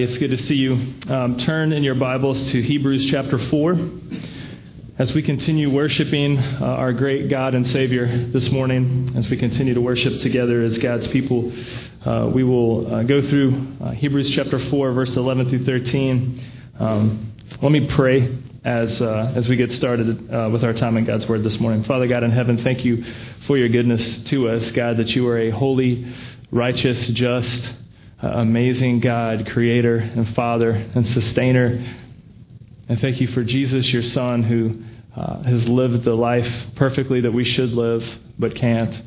It's good to see you. Um, turn in your Bibles to Hebrews chapter 4 as we continue worshiping uh, our great God and Savior this morning, as we continue to worship together as God's people. Uh, we will uh, go through uh, Hebrews chapter 4, verse 11 through 13. Um, let me pray as, uh, as we get started uh, with our time in God's Word this morning. Father God in heaven, thank you for your goodness to us, God, that you are a holy, righteous, just, amazing God, creator and father and sustainer. And thank you for Jesus, your son, who uh, has lived the life perfectly that we should live but can't.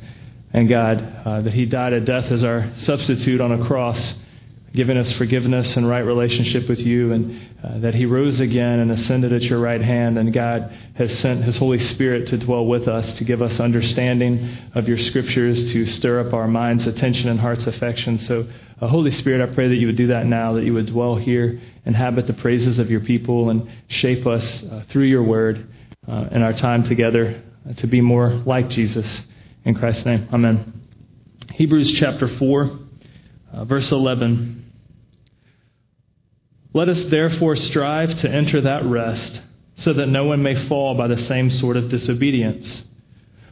And God, uh, that he died a death as our substitute on a cross, giving us forgiveness and right relationship with you. And uh, that he rose again and ascended at your right hand. And God has sent his Holy Spirit to dwell with us, to give us understanding of your scriptures, to stir up our minds' attention and heart's affection. So, uh, Holy Spirit, I pray that you would do that now, that you would dwell here, inhabit the praises of your people, and shape us uh, through your word uh, in our time together uh, to be more like Jesus. In Christ's name, amen. Hebrews chapter 4, uh, verse 11. Let us therefore strive to enter that rest, so that no one may fall by the same sort of disobedience.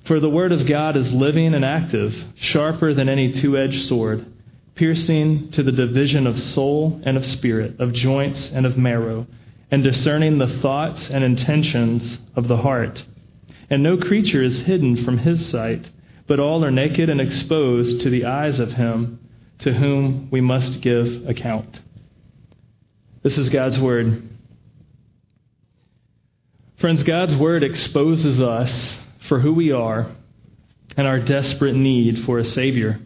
For the word of God is living and active, sharper than any two edged sword piercing to the division of soul and of spirit, of joints and of marrow, and discerning the thoughts and intentions of the heart. And no creature is hidden from his sight, but all are naked and exposed to the eyes of him to whom we must give account. This is God's word. Friends, God's word exposes us for who we are and our desperate need for a Savior.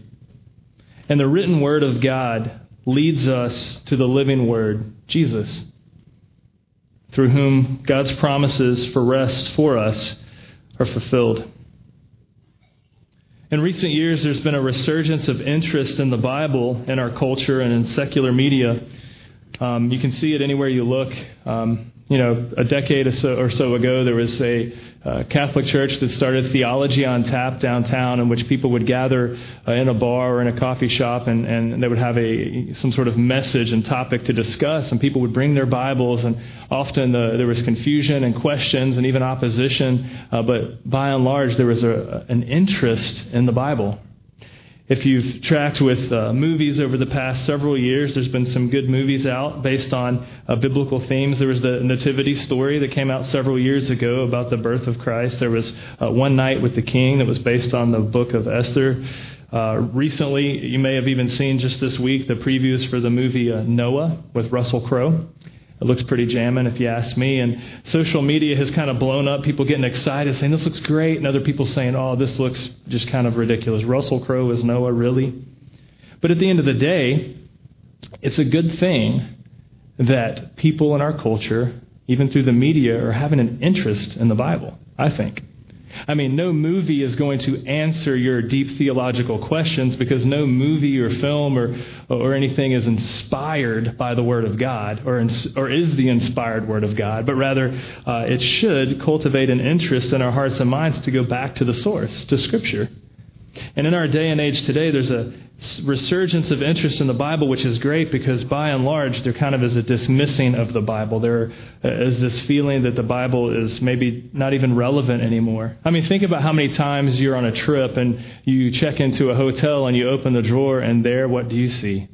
And the written word of God leads us to the living word, Jesus, through whom God's promises for rest for us are fulfilled. In recent years, there's been a resurgence of interest in the Bible in our culture and in secular media. Um, you can see it anywhere you look. Um, you know, a decade or so, or so ago, there was a uh, Catholic church that started Theology on Tap downtown, in which people would gather uh, in a bar or in a coffee shop, and, and they would have a some sort of message and topic to discuss, and people would bring their Bibles, and often the, there was confusion and questions and even opposition, uh, but by and large, there was a, an interest in the Bible. If you've tracked with uh, movies over the past several years, there's been some good movies out based on uh, biblical themes. There was the Nativity story that came out several years ago about the birth of Christ. There was uh, One Night with the King that was based on the book of Esther. Uh, recently, you may have even seen just this week the previews for the movie uh, Noah with Russell Crowe. It looks pretty jamming, if you ask me. And social media has kind of blown up. People getting excited, saying this looks great, and other people saying, "Oh, this looks just kind of ridiculous." Russell Crowe is Noah, really? But at the end of the day, it's a good thing that people in our culture, even through the media, are having an interest in the Bible. I think. I mean, no movie is going to answer your deep theological questions because no movie or film or, or anything is inspired by the Word of God or, or is the inspired Word of God, but rather uh, it should cultivate an interest in our hearts and minds to go back to the source, to Scripture. And in our day and age today, there's a resurgence of interest in the Bible, which is great because by and large, there kind of is a dismissing of the Bible. There is this feeling that the Bible is maybe not even relevant anymore. I mean, think about how many times you're on a trip and you check into a hotel and you open the drawer, and there, what do you see?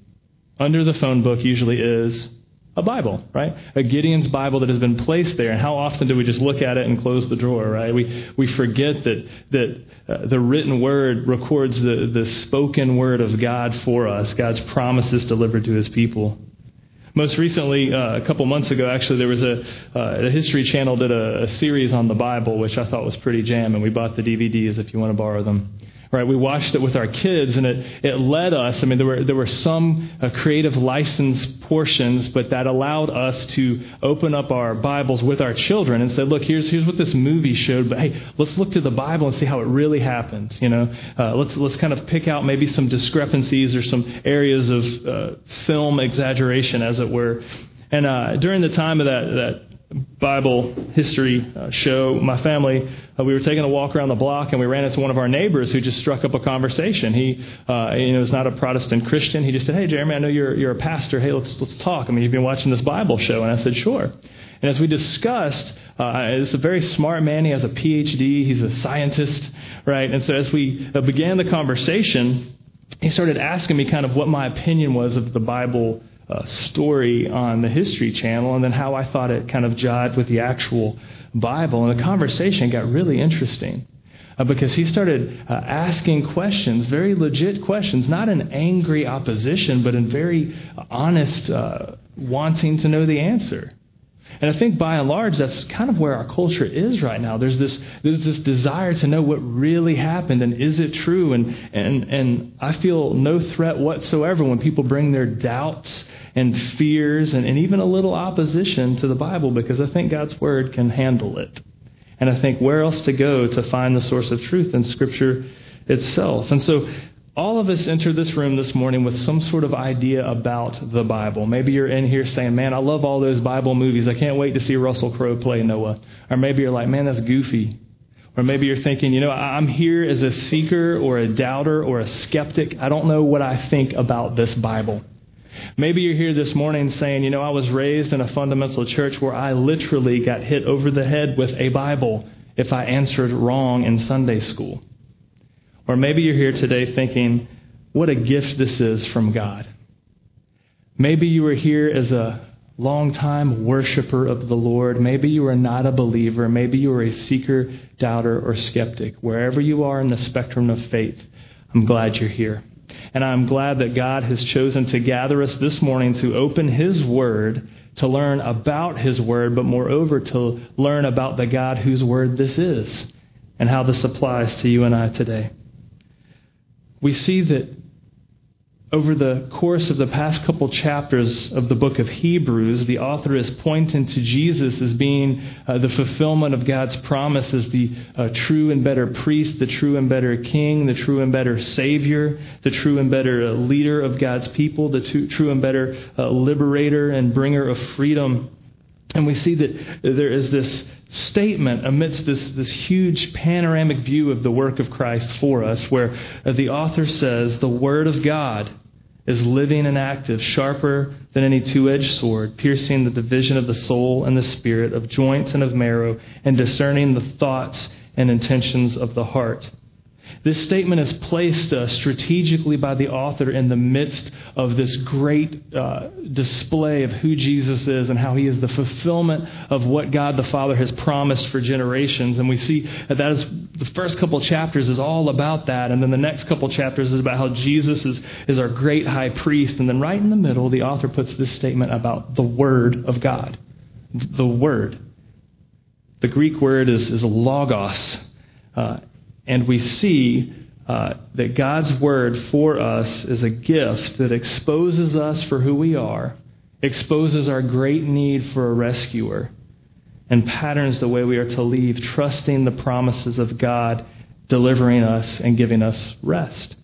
Under the phone book usually is a Bible, right? A Gideon's Bible that has been placed there. And how often do we just look at it and close the drawer, right? We, we forget that, that uh, the written word records the, the spoken word of God for us, God's promises delivered to his people. Most recently, uh, a couple months ago, actually, there was a, uh, a History Channel did a, a series on the Bible, which I thought was pretty jam, and we bought the DVDs if you want to borrow them right? We watched it with our kids, and it, it led us. I mean, there were, there were some uh, creative license portions, but that allowed us to open up our Bibles with our children and say, look, here's, here's what this movie showed, but hey, let's look to the Bible and see how it really happens, you know? Uh, let's, let's kind of pick out maybe some discrepancies or some areas of uh, film exaggeration, as it were. And uh, during the time of that, that Bible history uh, show, my family, uh, we were taking a walk around the block and we ran into one of our neighbors who just struck up a conversation. He, uh, you know, is not a Protestant Christian. He just said, "Hey, Jeremy, I know you're you're a pastor. Hey, let's let's talk. I mean, you've been watching this Bible show." And I said, "Sure." And as we discussed, uh, it's a very smart man. He has a PhD. He's a scientist, right? And so as we uh, began the conversation, he started asking me kind of what my opinion was of the Bible uh, story on the History Channel and then how I thought it kind of jived with the actual Bible. And the conversation got really interesting. Uh, because he started uh, asking questions, very legit questions, not in angry opposition, but in very honest, uh, wanting to know the answer. And I think by and large, that's kind of where our culture is right now. There's this, there's this desire to know what really happened and is it true? And, and, and I feel no threat whatsoever when people bring their doubts and fears and, and even a little opposition to the Bible because I think God's Word can handle it. And I think where else to go to find the source of truth in Scripture itself? And so all of us enter this room this morning with some sort of idea about the Bible. Maybe you're in here saying, Man, I love all those Bible movies. I can't wait to see Russell Crowe play Noah. Or maybe you're like, Man, that's goofy. Or maybe you're thinking, you know, I'm here as a seeker or a doubter or a skeptic. I don't know what I think about this Bible. Maybe you're here this morning saying, you know, I was raised in a fundamental church where I literally got hit over the head with a Bible if I answered wrong in Sunday school. Or maybe you're here today thinking, what a gift this is from God. Maybe you were here as a longtime worshiper of the Lord. Maybe you are not a believer. Maybe you are a seeker, doubter, or skeptic. Wherever you are in the spectrum of faith, I'm glad you're here. And I'm glad that God has chosen to gather us this morning to open His Word, to learn about His Word, but moreover to learn about the God whose Word this is and how this applies to you and I today we see that over the course of the past couple chapters of the book of Hebrews, the author is pointing to Jesus as being uh, the fulfillment of God's promise as the uh, true and better priest, the true and better king, the true and better savior, the true and better uh, leader of God's people, the true and better uh, liberator and bringer of freedom. And we see that there is this statement amidst this, this huge panoramic view of the work of Christ for us, where the author says, The Word of God is living and active, sharper than any two edged sword, piercing the division of the soul and the spirit, of joints and of marrow, and discerning the thoughts and intentions of the heart. This statement is placed uh, strategically by the author in the midst of this great uh, display of who Jesus is and how he is the fulfillment of what God the Father has promised for generations. And we see that, that is the first couple chapters is all about that. And then the next couple chapters is about how Jesus is, is our great high priest. And then right in the middle, the author puts this statement about the Word of God. The Word. The Greek word is, is logos. Uh, and we see uh, that God's word for us is a gift that exposes us for who we are, exposes our great need for a rescuer, and patterns the way we are to leave, trusting the promises of God, delivering us and giving us rest.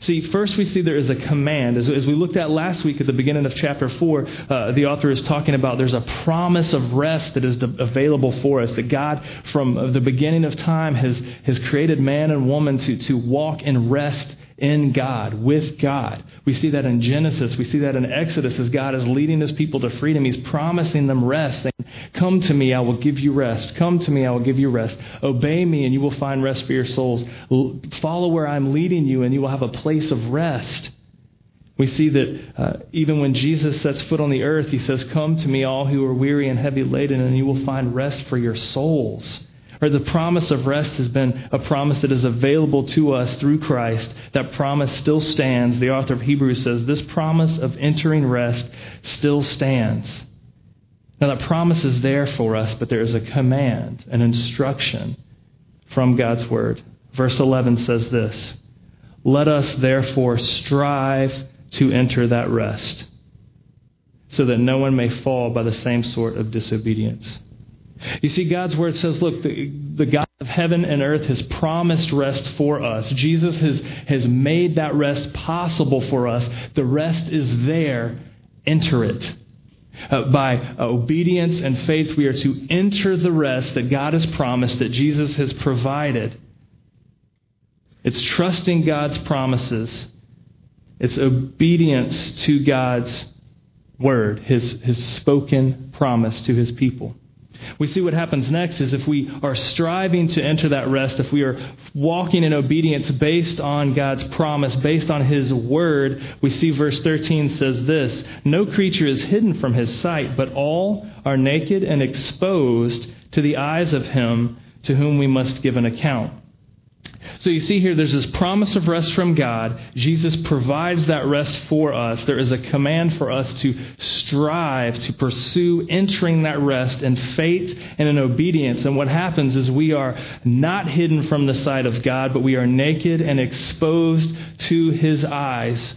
See, first we see there is a command. As, as we looked at last week at the beginning of chapter 4, uh, the author is talking about there's a promise of rest that is available for us. That God, from the beginning of time, has, has created man and woman to, to walk in rest in God, with God. We see that in Genesis. We see that in Exodus as God is leading his people to freedom. He's promising them rest, saying, Come to me, I will give you rest. Come to me, I will give you rest. Obey me, and you will find rest for your souls. Follow where I'm leading you, and you will have a place of rest. We see that uh, even when Jesus sets foot on the earth, he says, Come to me, all who are weary and heavy laden, and you will find rest for your souls. Or the promise of rest has been a promise that is available to us through Christ. That promise still stands. The author of Hebrews says this promise of entering rest still stands. Now, that promise is there for us, but there is a command, an instruction from God's Word. Verse 11 says this Let us therefore strive to enter that rest, so that no one may fall by the same sort of disobedience. You see, God's word says, look, the, the, God of heaven and earth has promised rest for us. Jesus has, has made that rest possible for us. The rest is there. Enter it. Uh, by obedience and faith, we are to enter the rest that God has promised, that Jesus has provided. It's trusting God's promises, it's obedience to God's word, his, his spoken promise to his people. We see what happens next is if we are striving to enter that rest, if we are walking in obedience based on God's promise, based on His word, we see verse 13 says this No creature is hidden from His sight, but all are naked and exposed to the eyes of Him to whom we must give an account. So you see here, there's this promise of rest from God. Jesus provides that rest for us. There is a command for us to strive to pursue entering that rest in faith and in obedience. And what happens is we are not hidden from the sight of God, but we are naked and exposed to his eyes.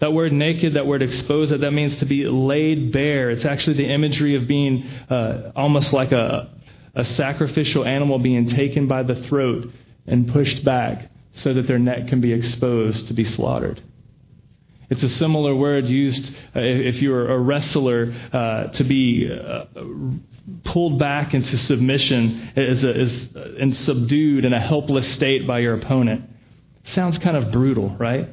That word naked, that word exposed, that means to be laid bare. It's actually the imagery of being uh, almost like a, a sacrificial animal being taken by the throat and pushed back so that their neck can be exposed to be slaughtered. It's a similar word used uh, if you're a wrestler uh, to be uh, pulled back into submission as a, as, and subdued in a helpless state by your opponent. Sounds kind of brutal, right?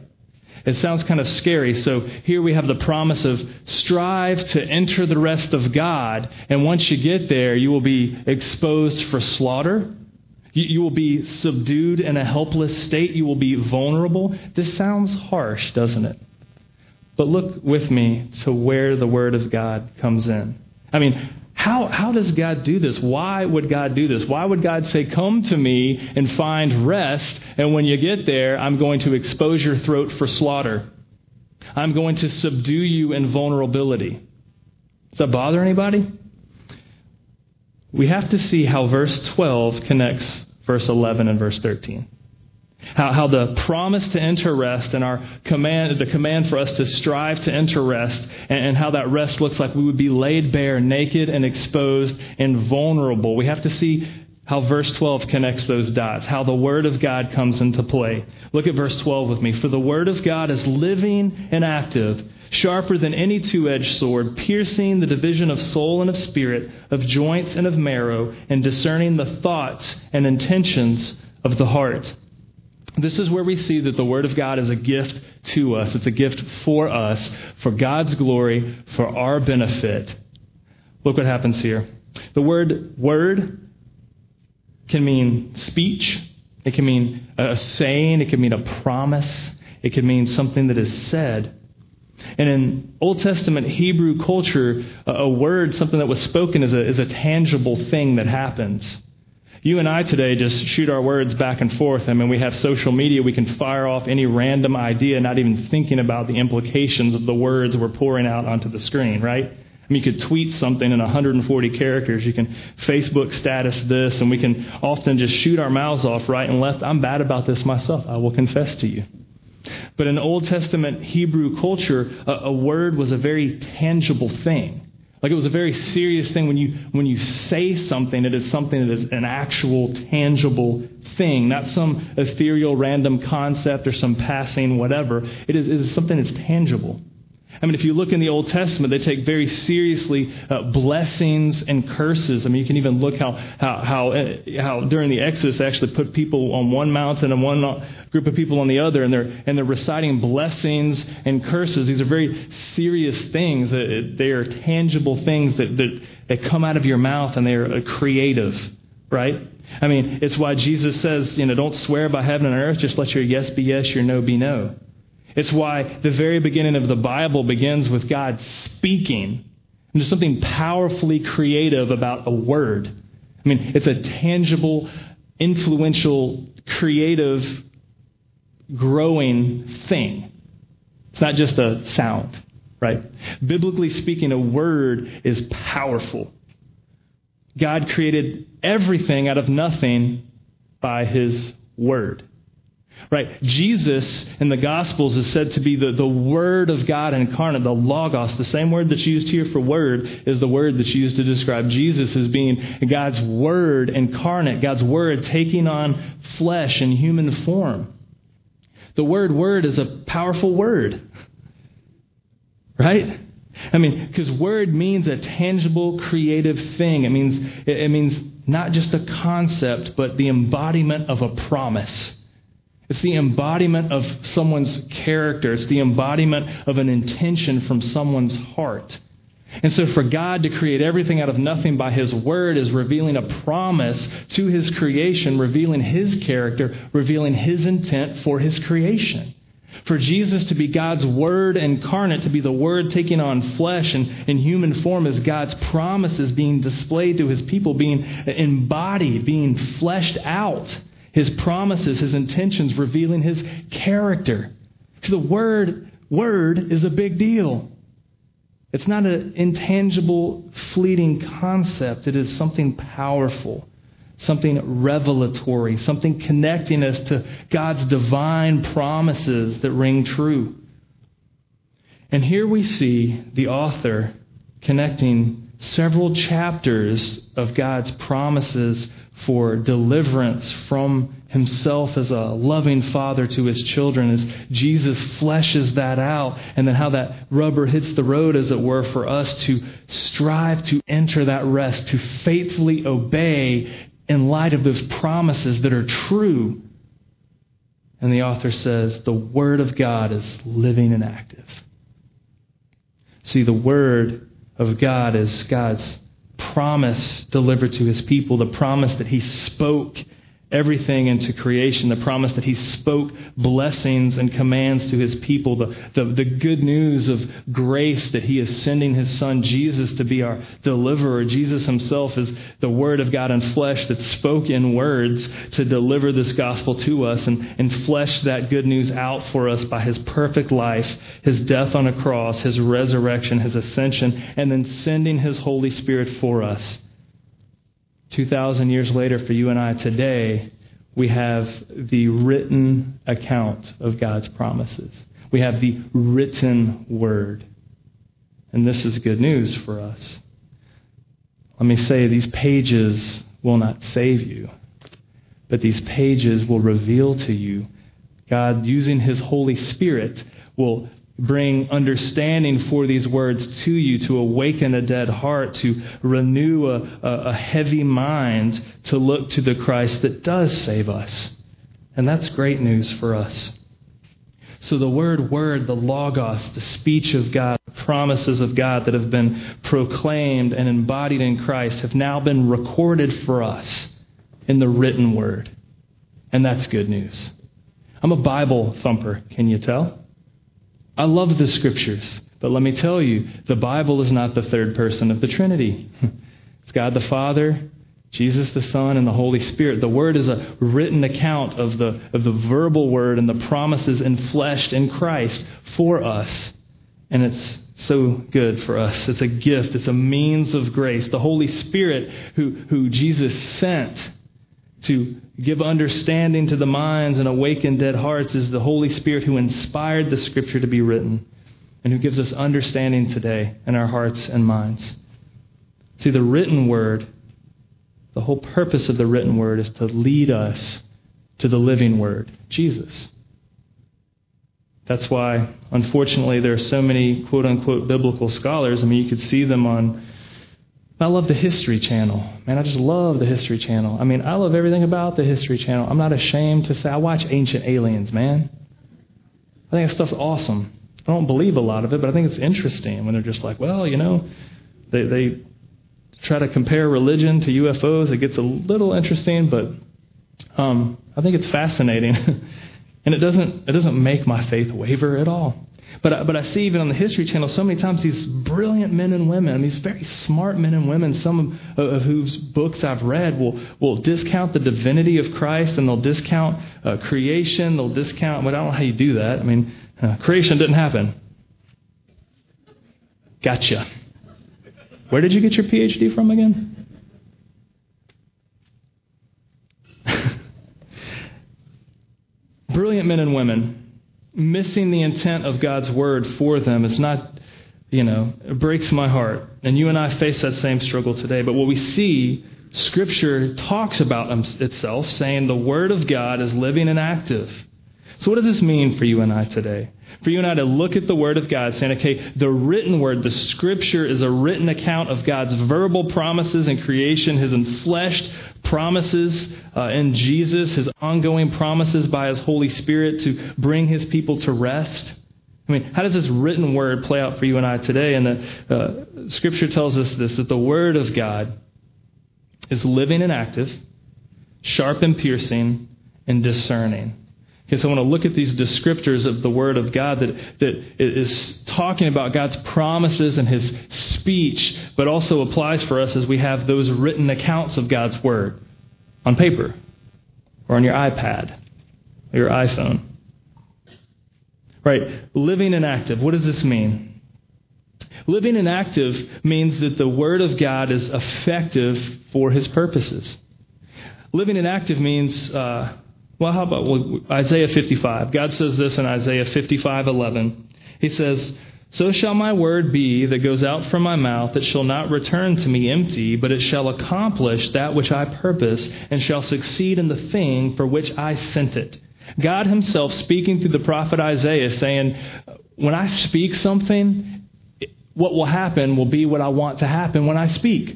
It sounds kind of scary. So here we have the promise of strive to enter the rest of God. And once you get there, you will be exposed for slaughter. You, you will be subdued in a helpless state. You will be vulnerable. This sounds harsh, doesn't it? But look with me to where the Word of God comes in. I mean, how, how does God do this? Why would God do this? Why would God say, Come to me and find rest, and when you get there, I'm going to expose your throat for slaughter? I'm going to subdue you in vulnerability. Does that bother anybody? We have to see how verse 12 connects verse 11 and verse 13. How, how the promise to enter rest and our command, the command for us to strive to enter rest, and, and how that rest looks like we would be laid bare, naked and exposed and vulnerable. We have to see how verse 12 connects those dots, how the Word of God comes into play. Look at verse 12 with me. For the Word of God is living and active, sharper than any two edged sword, piercing the division of soul and of spirit, of joints and of marrow, and discerning the thoughts and intentions of the heart. This is where we see that the Word of God is a gift to us. It's a gift for us, for God's glory, for our benefit. Look what happens here. The word word can mean speech, it can mean a saying, it can mean a promise, it can mean something that is said. And in Old Testament Hebrew culture, a word, something that was spoken, is a, is a tangible thing that happens. You and I today just shoot our words back and forth. I mean, we have social media. We can fire off any random idea, not even thinking about the implications of the words we're pouring out onto the screen, right? I mean, you could tweet something in 140 characters. You can Facebook status this, and we can often just shoot our mouths off right and left. I'm bad about this myself. I will confess to you. But in Old Testament Hebrew culture, a, a word was a very tangible thing. Like it was a very serious thing when you when you say something, it is something that is an actual tangible thing, not some ethereal random concept or some passing whatever. It is, it is something that's tangible. I mean, if you look in the Old Testament, they take very seriously uh, blessings and curses. I mean, you can even look how, how, how, uh, how during the Exodus they actually put people on one mountain and one uh, group of people on the other, and they're, and they're reciting blessings and curses. These are very serious things. They are tangible things that, that, that come out of your mouth, and they are uh, creative, right? I mean, it's why Jesus says, you know, don't swear by heaven and earth, just let your yes be yes, your no be no. It's why the very beginning of the Bible begins with God speaking. And there's something powerfully creative about a word. I mean, it's a tangible, influential, creative, growing thing. It's not just a sound, right? Biblically speaking, a word is powerful. God created everything out of nothing by his word. Right? Jesus in the Gospels is said to be the, the Word of God incarnate, the Logos. The same word that's used here for word is the word that's used to describe Jesus as being God's Word incarnate, God's Word taking on flesh and human form. The word word is a powerful word. Right? I mean, because word means a tangible, creative thing. It means, it means not just a concept, but the embodiment of a promise. It's the embodiment of someone's character. It's the embodiment of an intention from someone's heart. And so, for God to create everything out of nothing by His Word is revealing a promise to His creation, revealing His character, revealing His intent for His creation. For Jesus to be God's Word incarnate, to be the Word taking on flesh and in human form, is God's promises being displayed to His people, being embodied, being fleshed out. His promises, His intentions, revealing His character. So the Word, Word is a big deal. It's not an intangible, fleeting concept. It is something powerful, something revelatory, something connecting us to God's divine promises that ring true. And here we see the author connecting several chapters of God's promises for deliverance from himself as a loving father to his children as Jesus fleshes that out, and then how that rubber hits the road, as it were, for us to strive to enter that rest, to faithfully obey in light of those promises that are true. And the author says, the Word of God is living and active. See, the Word of God is God's promise delivered to his people, the promise that he spoke everything into creation, the promise that he spoke blessings and commands to his people, the, the, the, good news of grace that he is sending his son Jesus to be our deliverer. Jesus himself is the word of God in flesh that spoke in words to deliver this gospel to us and, and flesh that good news out for us by his perfect life, his death on a cross, his resurrection, his ascension, and then sending his Holy Spirit for us 2,000 years later, for you and I today, we have the written account of God's promises. We have the written word. And this is good news for us. Let me say these pages will not save you, but these pages will reveal to you God, using His Holy Spirit, will bring understanding for these words to you, to awaken a dead heart, to renew a, a, heavy mind, to look to the Christ that does save us. And that's great news for us. So the word, word, the logos, the speech of God, the promises of God that have been proclaimed and embodied in Christ have now been recorded for us in the written word. And that's good news. I'm a Bible thumper, can you tell? I love the scriptures, but let me tell you, the Bible is not the third person of the Trinity. It's God the Father, Jesus the Son, and the Holy Spirit. The Word is a written account of the, of the verbal Word and the promises enfleshed in Christ for us. And it's so good for us. It's a gift, it's a means of grace. The Holy Spirit, who, who Jesus sent to give understanding to the minds and awaken dead hearts is the Holy Spirit who inspired the Scripture to be written and who gives us understanding today in our hearts and minds. See, the written word, the whole purpose of the written word is to lead us to the living word, Jesus. That's why, unfortunately, there are so many quote unquote biblical scholars. I mean, you could see them on I love the History Channel. Man, I just love the History Channel. I mean, I love everything about the History Channel. I'm not ashamed to say I watch Ancient Aliens, man. I think that stuff's awesome. I don't believe a lot of it, but I think it's interesting when they're just like, well, you know, they, they try to compare religion to UFOs. It gets a little interesting, but um, I think it's fascinating. and it doesn't, it doesn't make my faith waver at all. But, but I see even on the History Channel so many times these brilliant men and women, these very smart men and women, some of, of whose books I've read, will, will discount the divinity of Christ and they'll discount uh, creation. They'll discount, but I don't know how you do that. I mean, uh, creation didn't happen. Gotcha. Where did you get your PhD from again? Brilliant men and women missing the intent of God's word for them is not, you know, it breaks my heart. And you and I face that same struggle today. But what we see, Scripture talks about itself, saying the word of God is living and active. So, what does this mean for you and I today? For you and I to look at the Word of God, saying, okay, the written Word, the Scripture is a written account of God's verbal promises in creation, His enfleshed promises uh, in Jesus, His ongoing promises by His Holy Spirit to bring His people to rest. I mean, how does this written Word play out for you and I today? And the uh, Scripture tells us this that the Word of God is living and active, sharp and piercing, and discerning. Okay, so I want to look at these descriptors of the Word of God that, that is talking about God's promises and His speech, but also applies for us as we have those written accounts of God's Word on paper or on your iPad or your iPhone. Right, living and active. What does this mean? Living and active means that the Word of God is effective for His purposes. Living and active means. Uh, well, how about well, Isaiah 55? God says this in Isaiah 55:11. He says, "So shall my word be that goes out from my mouth; it shall not return to me empty, but it shall accomplish that which I purpose, and shall succeed in the thing for which I sent it." God Himself speaking through the prophet Isaiah, saying, "When I speak something, what will happen will be what I want to happen when I speak."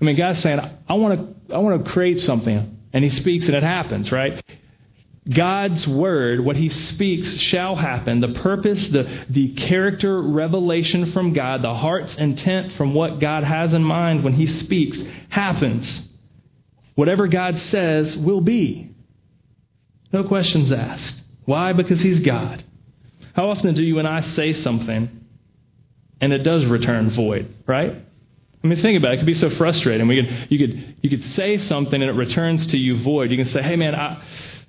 I mean, God's saying, "I want to, I want to create something." And he speaks and it happens, right? God's word, what he speaks, shall happen. The purpose, the, the character revelation from God, the heart's intent from what God has in mind when he speaks, happens. Whatever God says will be. No questions asked. Why? Because he's God. How often do you and I say something and it does return void, right? I mean, think about it. It could be so frustrating. We could, you, could, you could say something and it returns to you void. You can say, hey, man, I,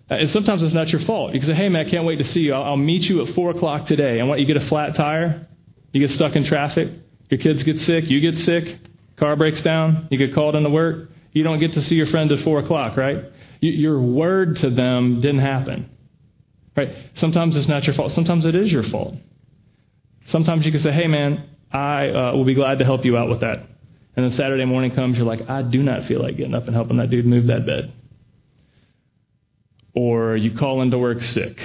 and sometimes it's not your fault. You can say, hey, man, I can't wait to see you. I'll, I'll meet you at 4 o'clock today. And what, you get a flat tire? You get stuck in traffic? Your kids get sick? You get sick? Car breaks down? You get called into work? You don't get to see your friend at 4 o'clock, right? You, your word to them didn't happen. Right? Sometimes it's not your fault. Sometimes it is your fault. Sometimes you can say, hey, man, I uh, will be glad to help you out with that. And then Saturday morning comes, you're like, I do not feel like getting up and helping that dude move that bed. Or you call into work sick,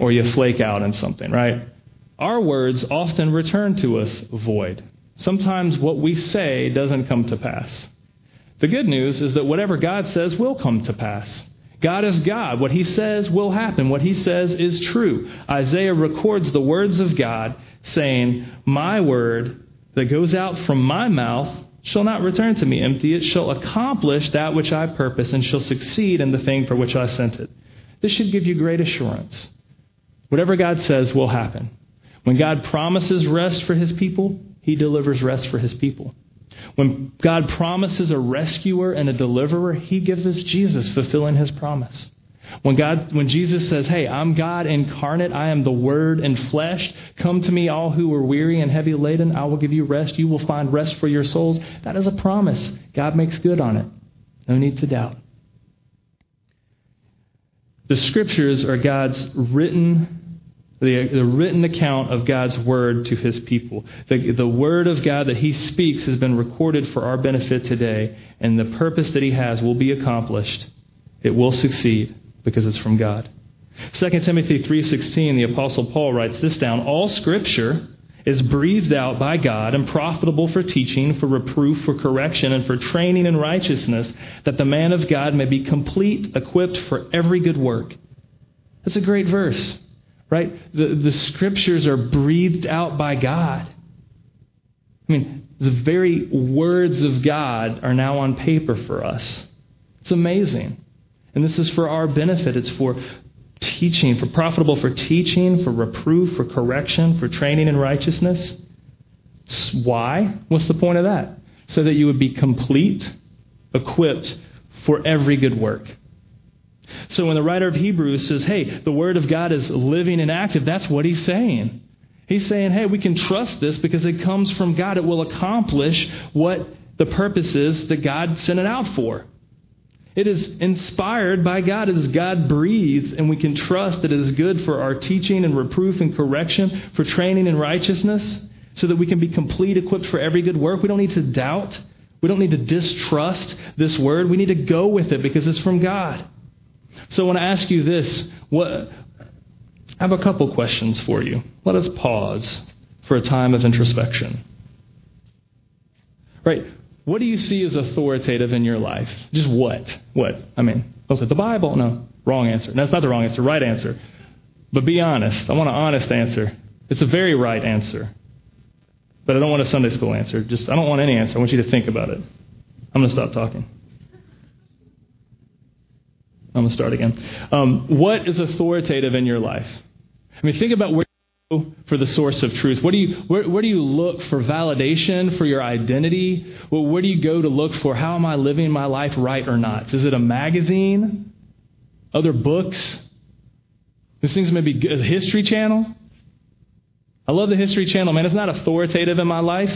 or you flake out in something, right? Our words often return to us void. Sometimes what we say doesn't come to pass. The good news is that whatever God says will come to pass. God is God. What he says will happen. What he says is true. Isaiah records the words of God saying, My word that goes out from my mouth shall not return to me empty. It shall accomplish that which I purpose and shall succeed in the thing for which I sent it. This should give you great assurance. Whatever God says will happen. When God promises rest for his people, he delivers rest for his people. When God promises a rescuer and a deliverer, he gives us Jesus fulfilling his promise. When God, when Jesus says, Hey, I'm God incarnate, I am the Word in flesh, come to me, all who are weary and heavy laden, I will give you rest. You will find rest for your souls. That is a promise. God makes good on it. No need to doubt. The scriptures are God's written, the, the written account of God's word to his people. The, the word of God that he speaks has been recorded for our benefit today, and the purpose that he has will be accomplished. It will succeed because it's from God. 2 Timothy 3:16 the apostle Paul writes this down all scripture is breathed out by God and profitable for teaching for reproof for correction and for training in righteousness that the man of God may be complete equipped for every good work. That's a great verse, right? The the scriptures are breathed out by God. I mean, the very words of God are now on paper for us. It's amazing. And this is for our benefit. It's for teaching, for profitable for teaching, for reproof, for correction, for training in righteousness. Why? What's the point of that? So that you would be complete, equipped for every good work. So when the writer of Hebrews says, hey, the Word of God is living and active, that's what he's saying. He's saying, hey, we can trust this because it comes from God. It will accomplish what the purpose is that God sent it out for. It is inspired by God. It is God breathed, and we can trust that it is good for our teaching and reproof and correction, for training in righteousness, so that we can be complete, equipped for every good work. We don't need to doubt. We don't need to distrust this word. We need to go with it because it's from God. So I want to ask you this what, I have a couple questions for you. Let us pause for a time of introspection. Right? What do you see as authoritative in your life? Just what? What? I mean, was it the Bible? No. Wrong answer. No, it's not the wrong answer. Right answer. But be honest. I want an honest answer. It's a very right answer. But I don't want a Sunday school answer. Just I don't want any answer. I want you to think about it. I'm going to stop talking. I'm going to start again. Um, what is authoritative in your life? I mean, think about where for the source of truth. What do you, where, where do you look for validation for your identity? Well, where do you go to look for how am I living my life right or not? Is it a magazine? Other books? These things may be a history channel. I love the History Channel, man. It's not authoritative in my life.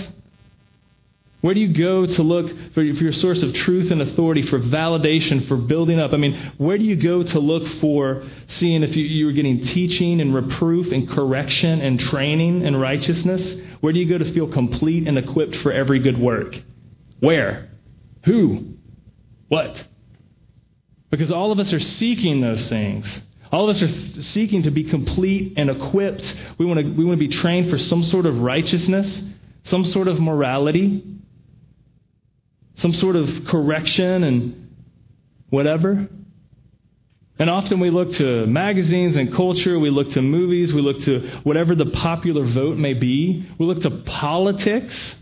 Where do you go to look for, your source of truth and authority, for validation, for building up? I mean, where do you go to look for seeing if you, you are getting teaching and reproof and correction and training and righteousness? Where do you go to feel complete and equipped for every good work? Where? Who? What? Because all of us are seeking those things. All of us are seeking to be complete and equipped. We want to, we want to be trained for some sort of righteousness, some sort of morality, some sort of correction and whatever. And often we look to magazines and culture, we look to movies, we look to whatever the popular vote may be, we look to politics.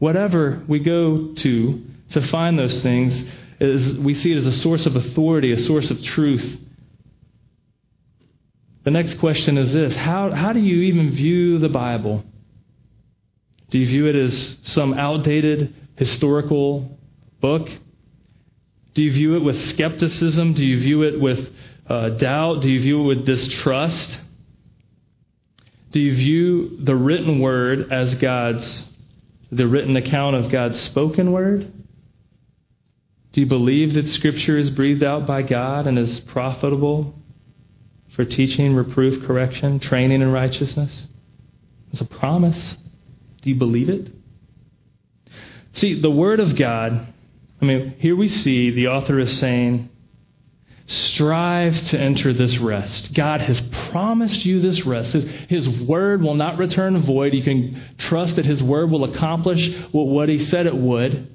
Whatever we go to to find those things is we see it as a source of authority, a source of truth. The next question is this how, how do you even view the Bible? Do you view it as some outdated historical book? Do you view it with skepticism? Do you view it with uh, doubt? Do you view it with distrust? Do you view the written word as God's, the written account of God's spoken word? Do you believe that Scripture is breathed out by God and is profitable for teaching, reproof, correction, training in righteousness? It's a promise. Do you believe it? See, the Word of God, I mean, here we see the author is saying, strive to enter this rest. God has promised you this rest. His, his Word will not return void. You can trust that His Word will accomplish what what He said it would.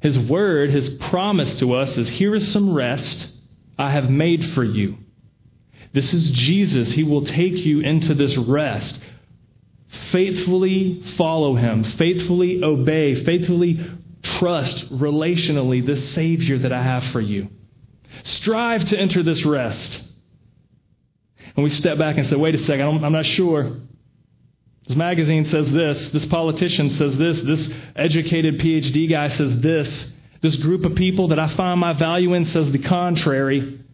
His word, his promise to us is here is some rest I have made for you. This is Jesus. He will take you into this rest. Faithfully follow him, faithfully obey, faithfully trust relationally the Savior that I have for you. Strive to enter this rest. And we step back and say, wait a second, I'm not sure. This magazine says this. This politician says this. This educated PhD guy says this. This group of people that I find my value in says the contrary.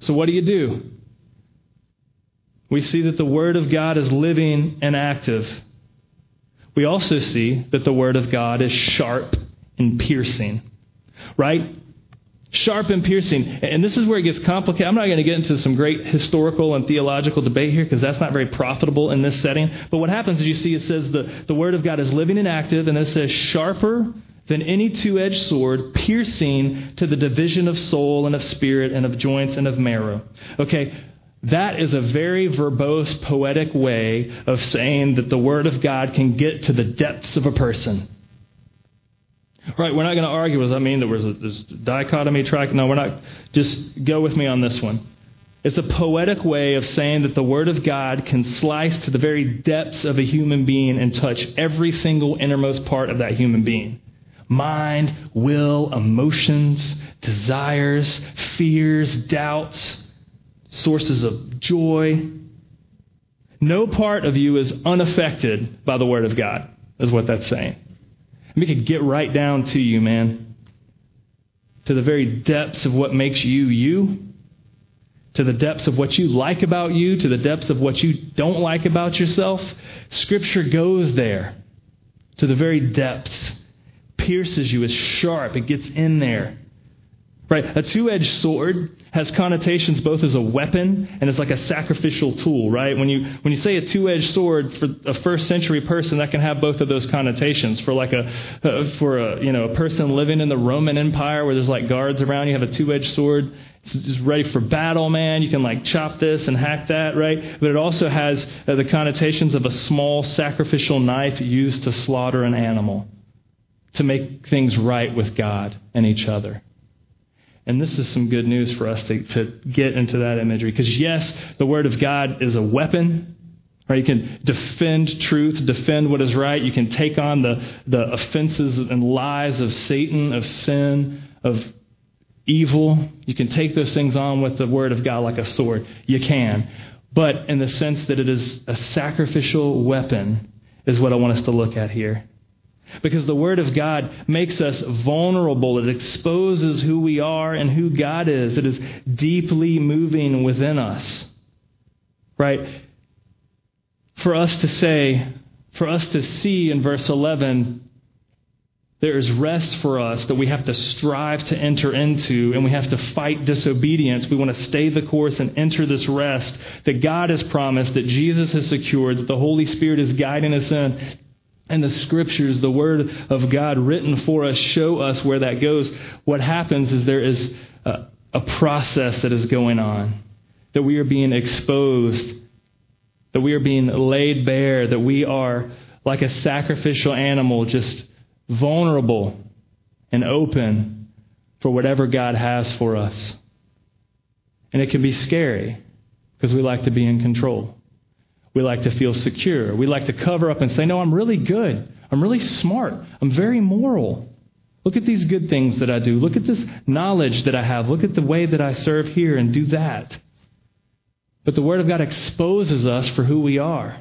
So, what do you do? We see that the Word of God is living and active. We also see that the Word of God is sharp and piercing. Right? sharp and piercing. And this is where it gets complicated. I'm not going to get into some great historical and theological debate here because that's not very profitable in this setting. But what happens is you see it says the, the Word of God is living and active, and it says sharper than any two edged sword, piercing to the division of soul and of spirit and of joints and of marrow. Okay, that is a very verbose, poetic way of saying that the Word of God can get to the depths of a person. Right, we're not going to argue. Does that mean that there's this dichotomy track? No, we're not. Just go with me on this one. It's a poetic way of saying that the Word of God can slice to the very depths of a human being and touch every single innermost part of that human being mind, will, emotions, desires, fears, doubts, sources of joy. No part of you is unaffected by the Word of God, is what that's saying. We could get right down to you, man. To the very depths of what makes you you. To the depths of what you like about you. To the depths of what you don't like about yourself. Scripture goes there. To the very depths. Pierces you as sharp. It gets in there. Right? A two edged sword has connotations both as a weapon and as like a sacrificial tool, right? When you, when you say a two edged sword for a first century person, that can have both of those connotations. For like a, uh, for a, you know, a person living in the Roman Empire where there's like guards around, you have a two edged sword. It's ready for battle, man. You can like chop this and hack that, right? But it also has uh, the connotations of a small sacrificial knife used to slaughter an animal, to make things right with God and each other. And this is some good news for us to, to get into that imagery. Because, yes, the Word of God is a weapon. Right? You can defend truth, defend what is right. You can take on the, the offenses and lies of Satan, of sin, of evil. You can take those things on with the Word of God like a sword. You can. But in the sense that it is a sacrificial weapon, is what I want us to look at here. Because the Word of God makes us vulnerable. It exposes who we are and who God is. It is deeply moving within us. Right? For us to say, for us to see in verse 11, there is rest for us that we have to strive to enter into, and we have to fight disobedience. We want to stay the course and enter this rest that God has promised, that Jesus has secured, that the Holy Spirit is guiding us in. And the scriptures, the word of God written for us, show us where that goes. What happens is there is a, a process that is going on, that we are being exposed, that we are being laid bare, that we are like a sacrificial animal, just vulnerable and open for whatever God has for us. And it can be scary because we like to be in control. We like to feel secure. We like to cover up and say, No, I'm really good. I'm really smart. I'm very moral. Look at these good things that I do. Look at this knowledge that I have. Look at the way that I serve here and do that. But the Word of God exposes us for who we are.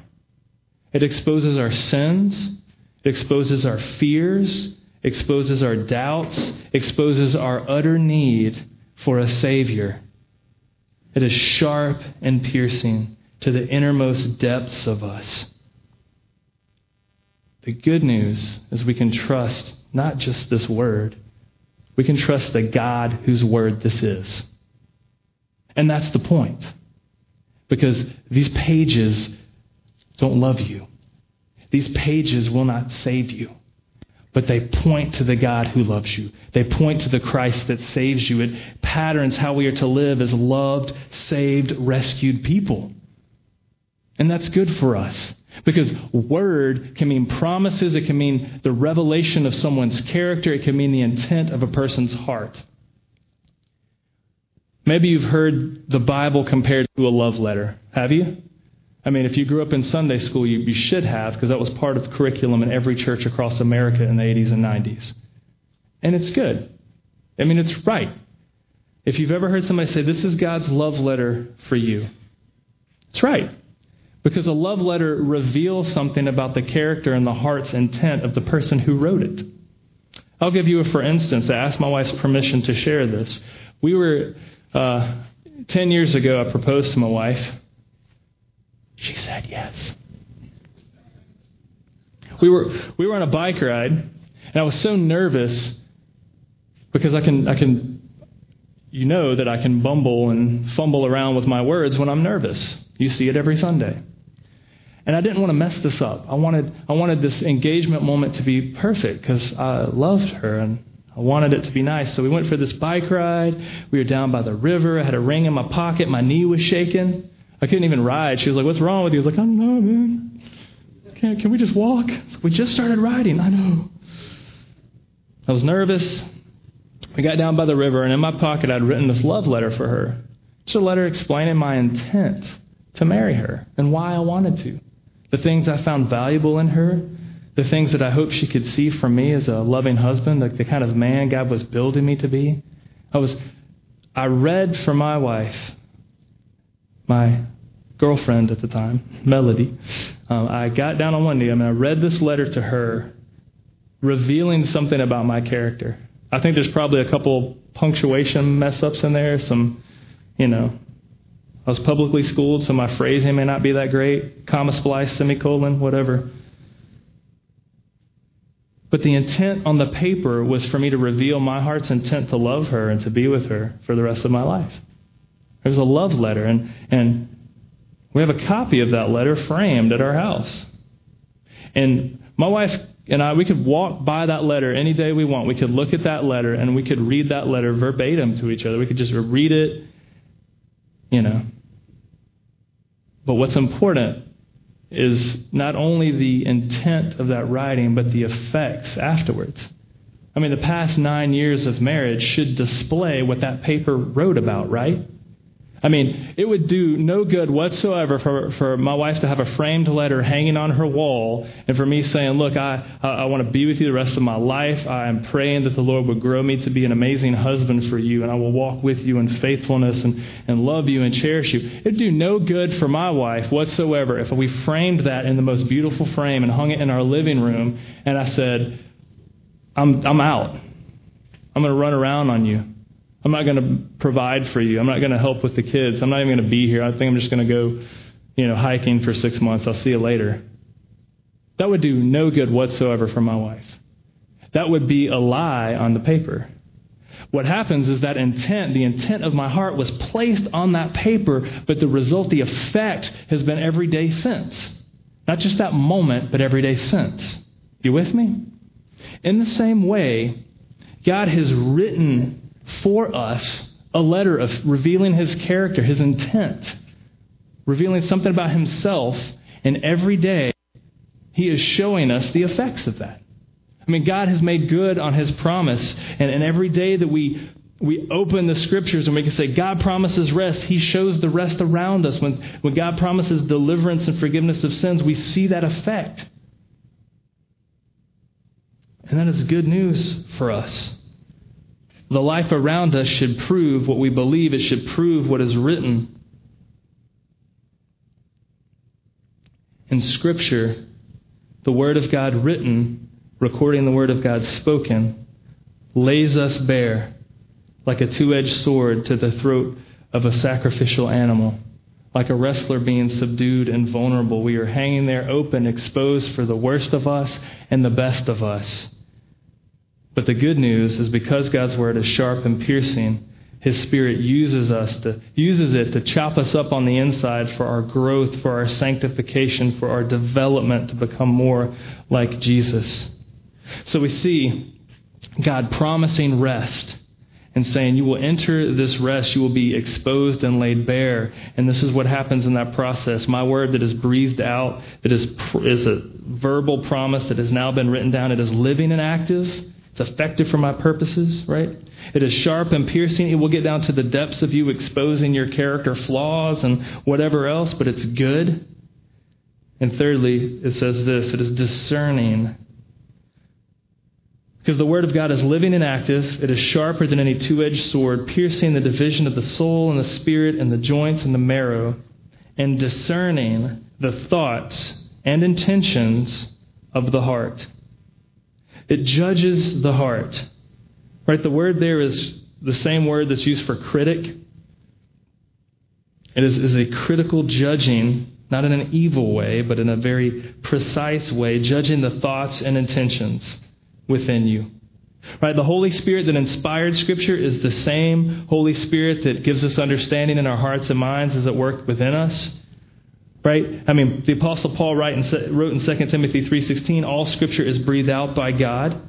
It exposes our sins, it exposes our fears, exposes our doubts, exposes our utter need for a Savior. It is sharp and piercing to the innermost depths of us. The good news is we can trust not just this word, we can trust the God whose word this is. And that's the point. Because these pages don't love you. These pages will not save you. But they point to the God who loves you. They point to the Christ that saves you. It patterns how we are to live as loved, saved, rescued people. And that's good for us. Because word can mean promises, it can mean the revelation of someone's character, it can mean the intent of a person's heart. Maybe you've heard the Bible compared to a love letter. Have you? I mean, if you grew up in Sunday school, you, you should have, because that was part of the curriculum in every church across America in the 80s and 90s. And it's good. I mean, it's right. If you've ever heard somebody say, This is God's love letter for you, it's right. Because a love letter reveals something about the character and the heart's intent of the person who wrote it. I'll give you a for instance. I asked my wife's permission to share this. We were, uh, 10 years ago, I proposed to my wife. She said yes. We were, we were on a bike ride, and I was so nervous because I can, I can, you know that I can bumble and fumble around with my words when I'm nervous. You see it every Sunday. And I didn't want to mess this up. I wanted, I wanted this engagement moment to be perfect because I loved her and I wanted it to be nice. So we went for this bike ride. We were down by the river. I had a ring in my pocket. My knee was shaking. I couldn't even ride. She was like, What's wrong with you? I was like, I don't know, man. Can, can we just walk? We just started riding. I know. I was nervous. We got down by the river, and in my pocket, I'd written this love letter for her. Just a letter explaining my intent to marry her and why I wanted to the things I found valuable in her, the things that I hoped she could see from me as a loving husband, like the kind of man God was building me to be. I was, I read for my wife, my girlfriend at the time, Melody. Um, I got down on one knee and I read this letter to her, revealing something about my character. I think there's probably a couple punctuation mess ups in there, some, you know, I was publicly schooled, so my phrasing may not be that great. Comma splice, semicolon, whatever. But the intent on the paper was for me to reveal my heart's intent to love her and to be with her for the rest of my life. It was a love letter, and, and we have a copy of that letter framed at our house. And my wife and I, we could walk by that letter any day we want. We could look at that letter and we could read that letter verbatim to each other. We could just read it, you know. But what's important is not only the intent of that writing, but the effects afterwards. I mean, the past nine years of marriage should display what that paper wrote about, right? I mean, it would do no good whatsoever for, for my wife to have a framed letter hanging on her wall and for me saying, Look, I, I, I want to be with you the rest of my life. I am praying that the Lord would grow me to be an amazing husband for you, and I will walk with you in faithfulness and, and love you and cherish you. It would do no good for my wife whatsoever if we framed that in the most beautiful frame and hung it in our living room and I said, I'm, I'm out. I'm going to run around on you. I'm not going to provide for you. I'm not going to help with the kids. I'm not even going to be here. I think I'm just going to go, you know, hiking for six months. I'll see you later. That would do no good whatsoever for my wife. That would be a lie on the paper. What happens is that intent, the intent of my heart was placed on that paper, but the result, the effect has been every day since. Not just that moment, but every day since. You with me? In the same way, God has written for us a letter of revealing his character, his intent, revealing something about himself, and every day he is showing us the effects of that. I mean, God has made good on his promise, and, and every day that we we open the scriptures and we can say, God promises rest. He shows the rest around us. When, when God promises deliverance and forgiveness of sins, we see that effect. And that is good news for us. The life around us should prove what we believe, it should prove what is written. In Scripture, the Word of God written, recording the Word of God spoken, lays us bare like a two edged sword to the throat of a sacrificial animal. Like a wrestler being subdued and vulnerable, we are hanging there open, exposed for the worst of us and the best of us. But the good news is because God's word is sharp and piercing, his spirit uses us to uses it to chop us up on the inside for our growth, for our sanctification, for our development to become more like Jesus. So we see God promising rest and saying, You will enter this rest, you will be exposed and laid bare. And this is what happens in that process. My word that is breathed out, that is, is a verbal promise that has now been written down, it is living and active. It's effective for my purposes, right? It is sharp and piercing. It will get down to the depths of you, exposing your character flaws and whatever else, but it's good. And thirdly, it says this it is discerning. Because the Word of God is living and active. It is sharper than any two edged sword, piercing the division of the soul and the spirit and the joints and the marrow, and discerning the thoughts and intentions of the heart. It judges the heart. Right? The word there is the same word that's used for critic. It is, is a critical judging, not in an evil way, but in a very precise way, judging the thoughts and intentions within you. Right? The Holy Spirit that inspired Scripture is the same Holy Spirit that gives us understanding in our hearts and minds as it worked within us. Right? I mean, the Apostle Paul wrote in 2 Timothy 3.16, all Scripture is breathed out by God.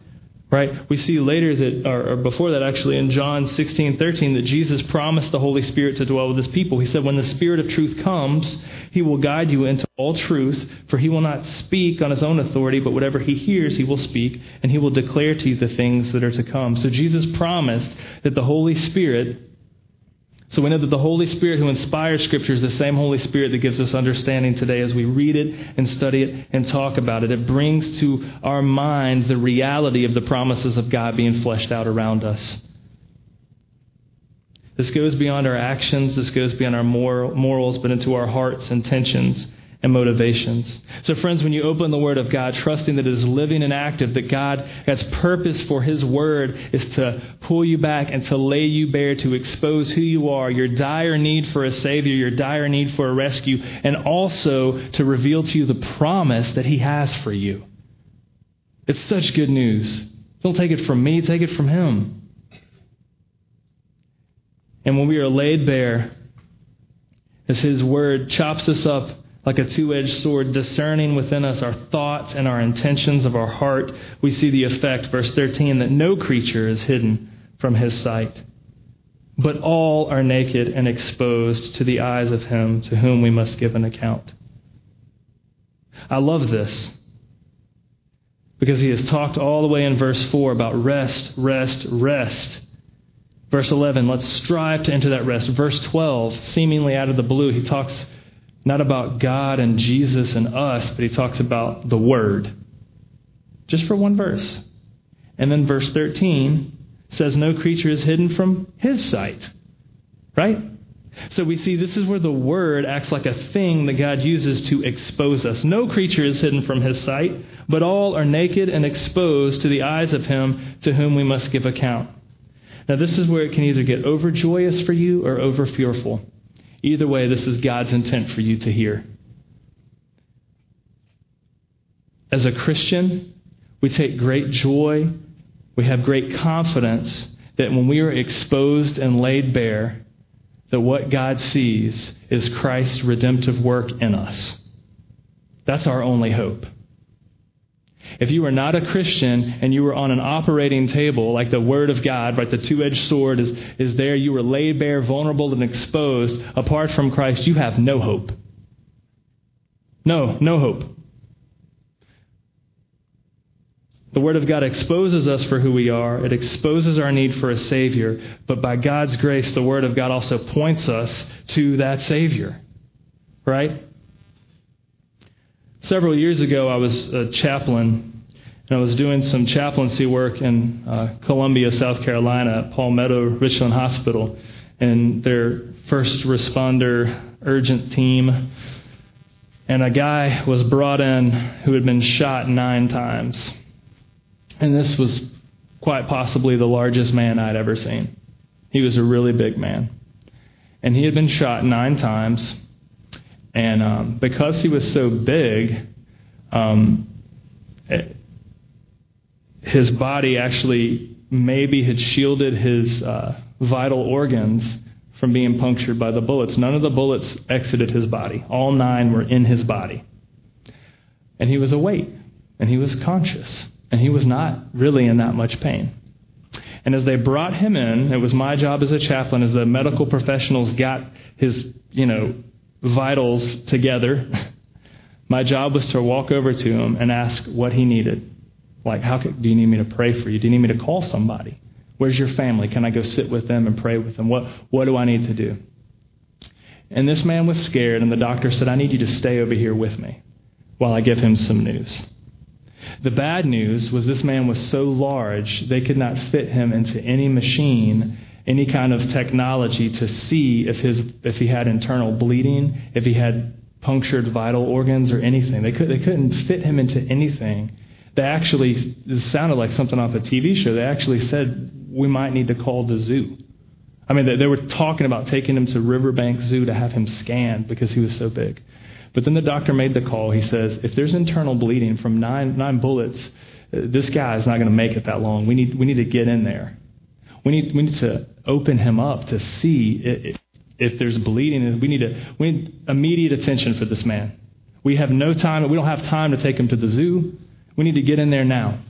Right? We see later that, or, or before that actually, in John 16:13, that Jesus promised the Holy Spirit to dwell with his people. He said, When the Spirit of truth comes, he will guide you into all truth, for he will not speak on his own authority, but whatever he hears, he will speak, and he will declare to you the things that are to come. So Jesus promised that the Holy Spirit so we know that the Holy Spirit who inspires Scripture is the same Holy Spirit that gives us understanding today as we read it and study it and talk about it. It brings to our mind the reality of the promises of God being fleshed out around us. This goes beyond our actions, this goes beyond our moral, morals, but into our hearts, and intentions, and motivations. So, friends, when you open the Word of God, trusting that it is living and active, that God has purpose for His Word is to pull you back and to lay you bare, to expose who you are, your dire need for a Savior, your dire need for a rescue, and also to reveal to you the promise that He has for you. It's such good news. Don't take it from me, take it from him. And when we are laid bare, as his word chops us up like a two edged sword, discerning within us our thoughts and our intentions of our heart, we see the effect, verse 13, that no creature is hidden from his sight, but all are naked and exposed to the eyes of him to whom we must give an account. I love this because he has talked all the way in verse 4 about rest, rest, rest. Verse 11, let's strive to enter that rest. Verse 12, seemingly out of the blue, he talks not about God and Jesus and us, but he talks about the Word. Just for one verse. And then verse 13 says, No creature is hidden from his sight. Right? So we see this is where the Word acts like a thing that God uses to expose us. No creature is hidden from his sight, but all are naked and exposed to the eyes of him to whom we must give account. Now, this is where it can either get overjoyous for you or over fearful. Either way, this is God's intent for you to hear. As a Christian, we take great joy, we have great confidence that when we are exposed and laid bare, that what God sees is Christ's redemptive work in us. That's our only hope. If you are not a Christian and you were on an operating table, like the Word of God, right, the two edged sword is, is there, you were laid bare, vulnerable, and exposed, apart from Christ, you have no hope. No, no hope. The Word of God exposes us for who we are. It exposes our need for a Savior. But by God's grace, the Word of God also points us to that Savior. Right? Several years ago, I was a chaplain, and I was doing some chaplaincy work in uh, Columbia, South Carolina, at Palmetto Richland Hospital, and their first responder urgent team. And a guy was brought in who had been shot nine times. And this was quite possibly the largest man I'd ever seen. He was a really big man. And he had been shot nine times and um, because he was so big, um, it, his body actually maybe had shielded his uh, vital organs from being punctured by the bullets. None of the bullets exited his body, all nine were in his body. And he was awake, and he was conscious, and he was not really in that much pain. And as they brought him in, it was my job as a chaplain, as the medical professionals got his, you know, vitals together, my job was to walk over to him and ask what he needed. Like, how could, do you need me to pray for you? Do you need me to call somebody? Where's your family? Can I go sit with them and pray with them? What, what do I need to do? And this man was scared, and the doctor said, I need you to stay over here with me while I give him some news. The bad news was this man was so large, they could not fit him into any machine any kind of technology to see if, his, if he had internal bleeding, if he had punctured vital organs or anything. They, could, they couldn't fit him into anything. They actually, sounded like something off a TV show. They actually said, we might need to call the zoo. I mean, they, they were talking about taking him to Riverbank Zoo to have him scanned because he was so big. But then the doctor made the call. He says, if there's internal bleeding from nine, nine bullets, uh, this guy is not going to make it that long. We need, we need to get in there. We need, we need to open him up to see if, if there's bleeding. We need, to, we need immediate attention for this man. We have no time. We don't have time to take him to the zoo. We need to get in there now.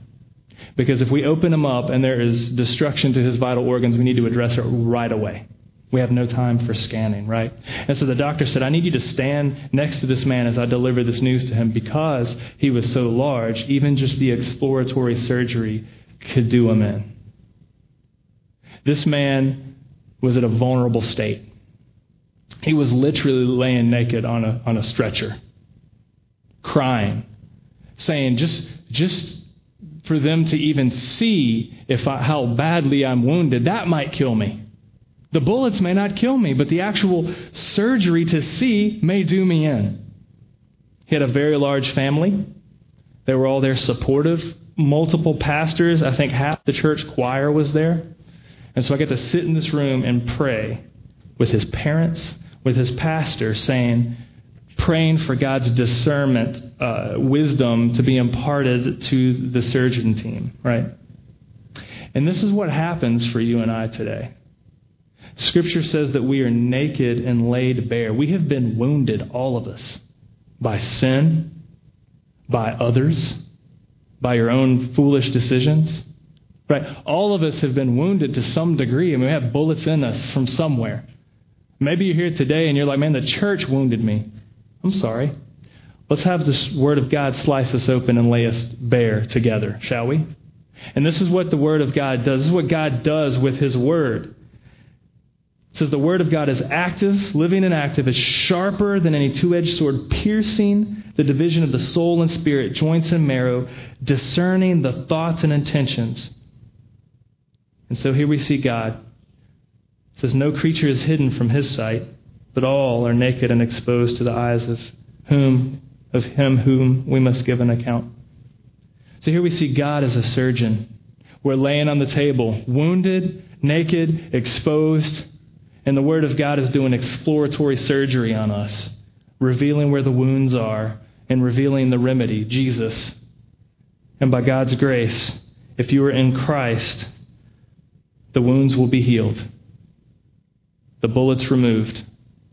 Because if we open him up and there is destruction to his vital organs, we need to address it right away. We have no time for scanning, right? And so the doctor said, I need you to stand next to this man as I deliver this news to him because he was so large, even just the exploratory surgery could do him in. This man was in a vulnerable state. He was literally laying naked on a, on a stretcher, crying, saying, just, just for them to even see if I, how badly I'm wounded, that might kill me. The bullets may not kill me, but the actual surgery to see may do me in. He had a very large family. They were all there supportive. Multiple pastors. I think half the church choir was there. And so I get to sit in this room and pray with his parents, with his pastor, saying, praying for God's discernment, uh, wisdom to be imparted to the surgeon team, right? And this is what happens for you and I today. Scripture says that we are naked and laid bare. We have been wounded, all of us, by sin, by others, by your own foolish decisions. Right? All of us have been wounded to some degree, and we have bullets in us from somewhere. Maybe you're here today and you're like, man, the church wounded me. I'm sorry. Let's have this Word of God slice us open and lay us bare together, shall we? And this is what the Word of God does. This is what God does with His Word. It says the Word of God is active, living and active, is sharper than any two edged sword, piercing the division of the soul and spirit, joints and marrow, discerning the thoughts and intentions. And so here we see God. It says, No creature is hidden from his sight, but all are naked and exposed to the eyes of whom of him whom we must give an account. So here we see God as a surgeon. We're laying on the table, wounded, naked, exposed, and the Word of God is doing exploratory surgery on us, revealing where the wounds are and revealing the remedy, Jesus. And by God's grace, if you are in Christ, the wounds will be healed, the bullets removed,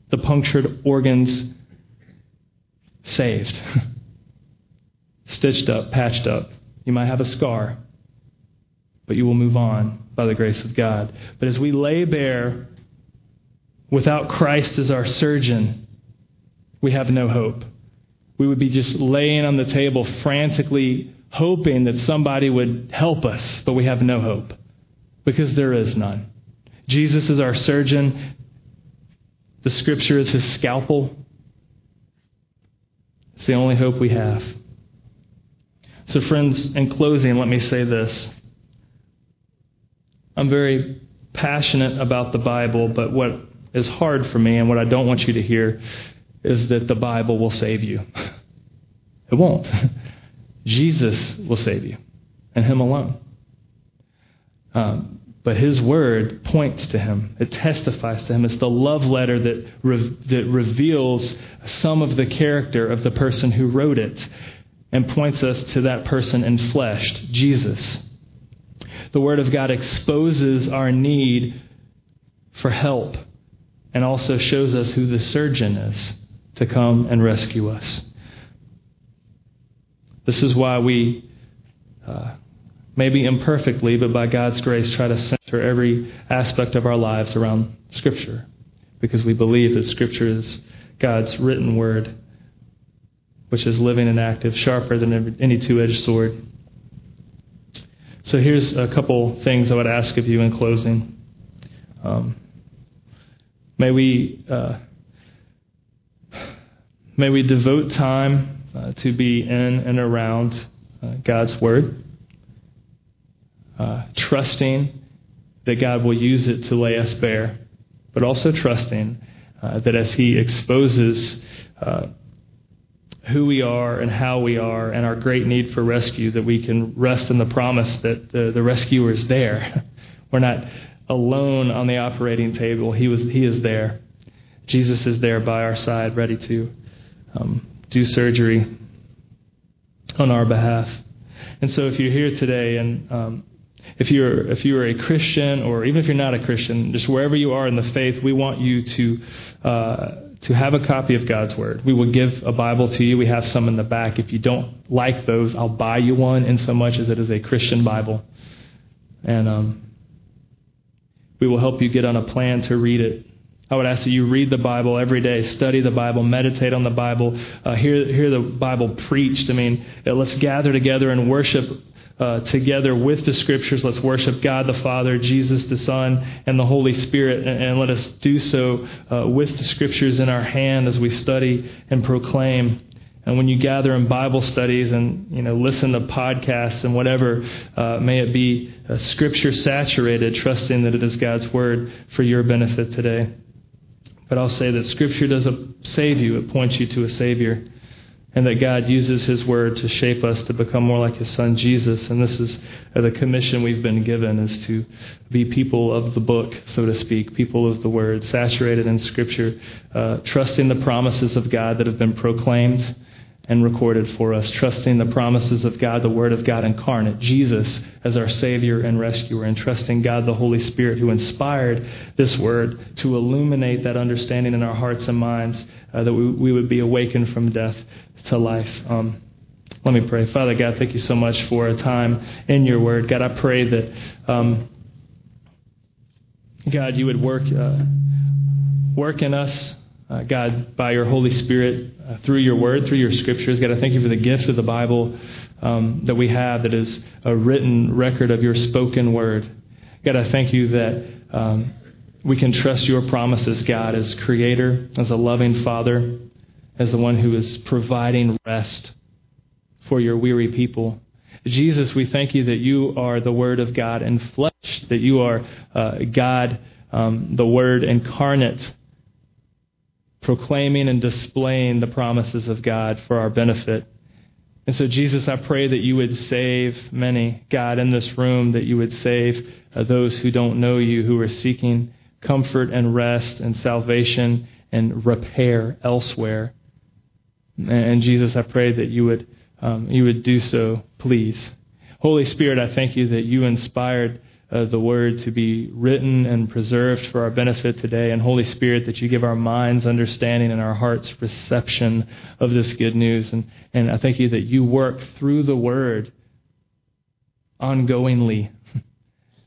the punctured organs saved, stitched up, patched up. You might have a scar, but you will move on by the grace of God. But as we lay bare without Christ as our surgeon, we have no hope. We would be just laying on the table frantically hoping that somebody would help us, but we have no hope because there is none. Jesus is our surgeon. The scripture is his scalpel. It's the only hope we have. So, friends, in closing, let me say this. I'm very passionate about the Bible, but what is hard for me and what I don't want you to hear is that the Bible will save you. It won't. Jesus will save you, and Him alone. Um, but His Word points to Him, it testifies to Him. It's the love letter that, re- that reveals some of the character of the person who wrote it and points us to that person in flesh, Jesus. The Word of God exposes our need for help and also shows us who the surgeon is to come and rescue us. This is why we, uh, maybe imperfectly, but by God's grace, try to center every aspect of our lives around Scripture because we believe that Scripture is God's written word, which is living and active, sharper than any two edged sword. So here's a couple things I would ask of you in closing. Um, may we uh, may we devote time uh, to be in and around uh, God's Word, uh, trusting that God will use it to lay us bare, but also trusting uh, that as He exposes uh, who we are and how we are and our great need for rescue, that we can rest in the promise that the rescuer is there. We're not alone on the operating table. He was. He is there. Jesus is there by our side, ready to um, do surgery on our behalf. And so, if you're here today, and um, if you're if you are a Christian, or even if you're not a Christian, just wherever you are in the faith, we want you to uh, to have a copy of God's Word. We will give a Bible to you. We have some in the back. If you don't like those, I'll buy you one, in so much as it is a Christian Bible, and um, we will help you get on a plan to read it I would ask that you read the Bible every day, study the Bible, meditate on the Bible, uh, hear, hear the Bible preached. I mean, uh, let's gather together and worship uh, together with the Scriptures. Let's worship God the Father, Jesus the Son, and the Holy Spirit, and, and let us do so uh, with the Scriptures in our hand as we study and proclaim. And when you gather in Bible studies and you know listen to podcasts and whatever, uh, may it be uh, Scripture saturated, trusting that it is God's Word for your benefit today. But I'll say that Scripture doesn't save you, it points you to a Savior. And that God uses His Word to shape us to become more like His Son Jesus. And this is the commission we've been given is to be people of the book, so to speak, people of the Word, saturated in Scripture, uh, trusting the promises of God that have been proclaimed and recorded for us, trusting the promises of God, the Word of God incarnate, Jesus as our Savior and rescuer, and trusting God, the Holy Spirit, who inspired this Word to illuminate that understanding in our hearts and minds, uh, that we, we, would be awakened from death to life. Um, let me pray. Father God, thank you so much for a time in your Word. God, I pray that, um, God, you would work, uh, work in us uh, God, by your Holy Spirit, uh, through your word, through your scriptures. God, I thank you for the gift of the Bible um, that we have that is a written record of your spoken word. God, I thank you that um, we can trust your promises, God, as creator, as a loving father, as the one who is providing rest for your weary people. Jesus, we thank you that you are the Word of God in flesh, that you are uh, God, um, the Word incarnate proclaiming and displaying the promises of God for our benefit. And so, Jesus, I pray that you would save many, God, in this room, that you would save uh, those who don't know you, who are seeking comfort and rest and salvation and repair elsewhere. And, Jesus, I pray that you would, um, you would do so, please. Holy Spirit, I thank you that you inspired uh, the word to be written and preserved for our benefit today. And Holy Spirit, that you give our minds understanding and our hearts reception of this good news. And, and I thank you that you work through the word ongoingly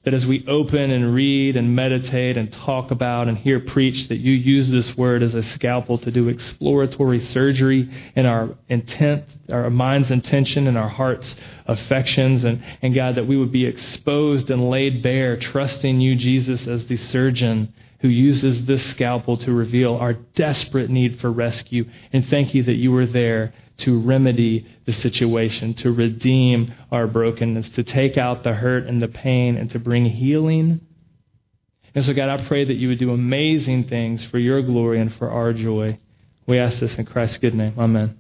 that as we open and read and meditate and talk about and hear preached, that you use this word as a scalpel to do exploratory surgery in our intent, our mind's intention and our heart's affections. And, and God, that we would be exposed and laid bare, trusting you, Jesus, as the surgeon who uses this scalpel to reveal our desperate need for rescue. And thank you that you were there to remedy the situation, to redeem our brokenness, to take out the hurt and the pain, and to bring healing. And so, God, I pray that you would do amazing things for your glory and for our joy. We ask this in Christ's good name. Amen.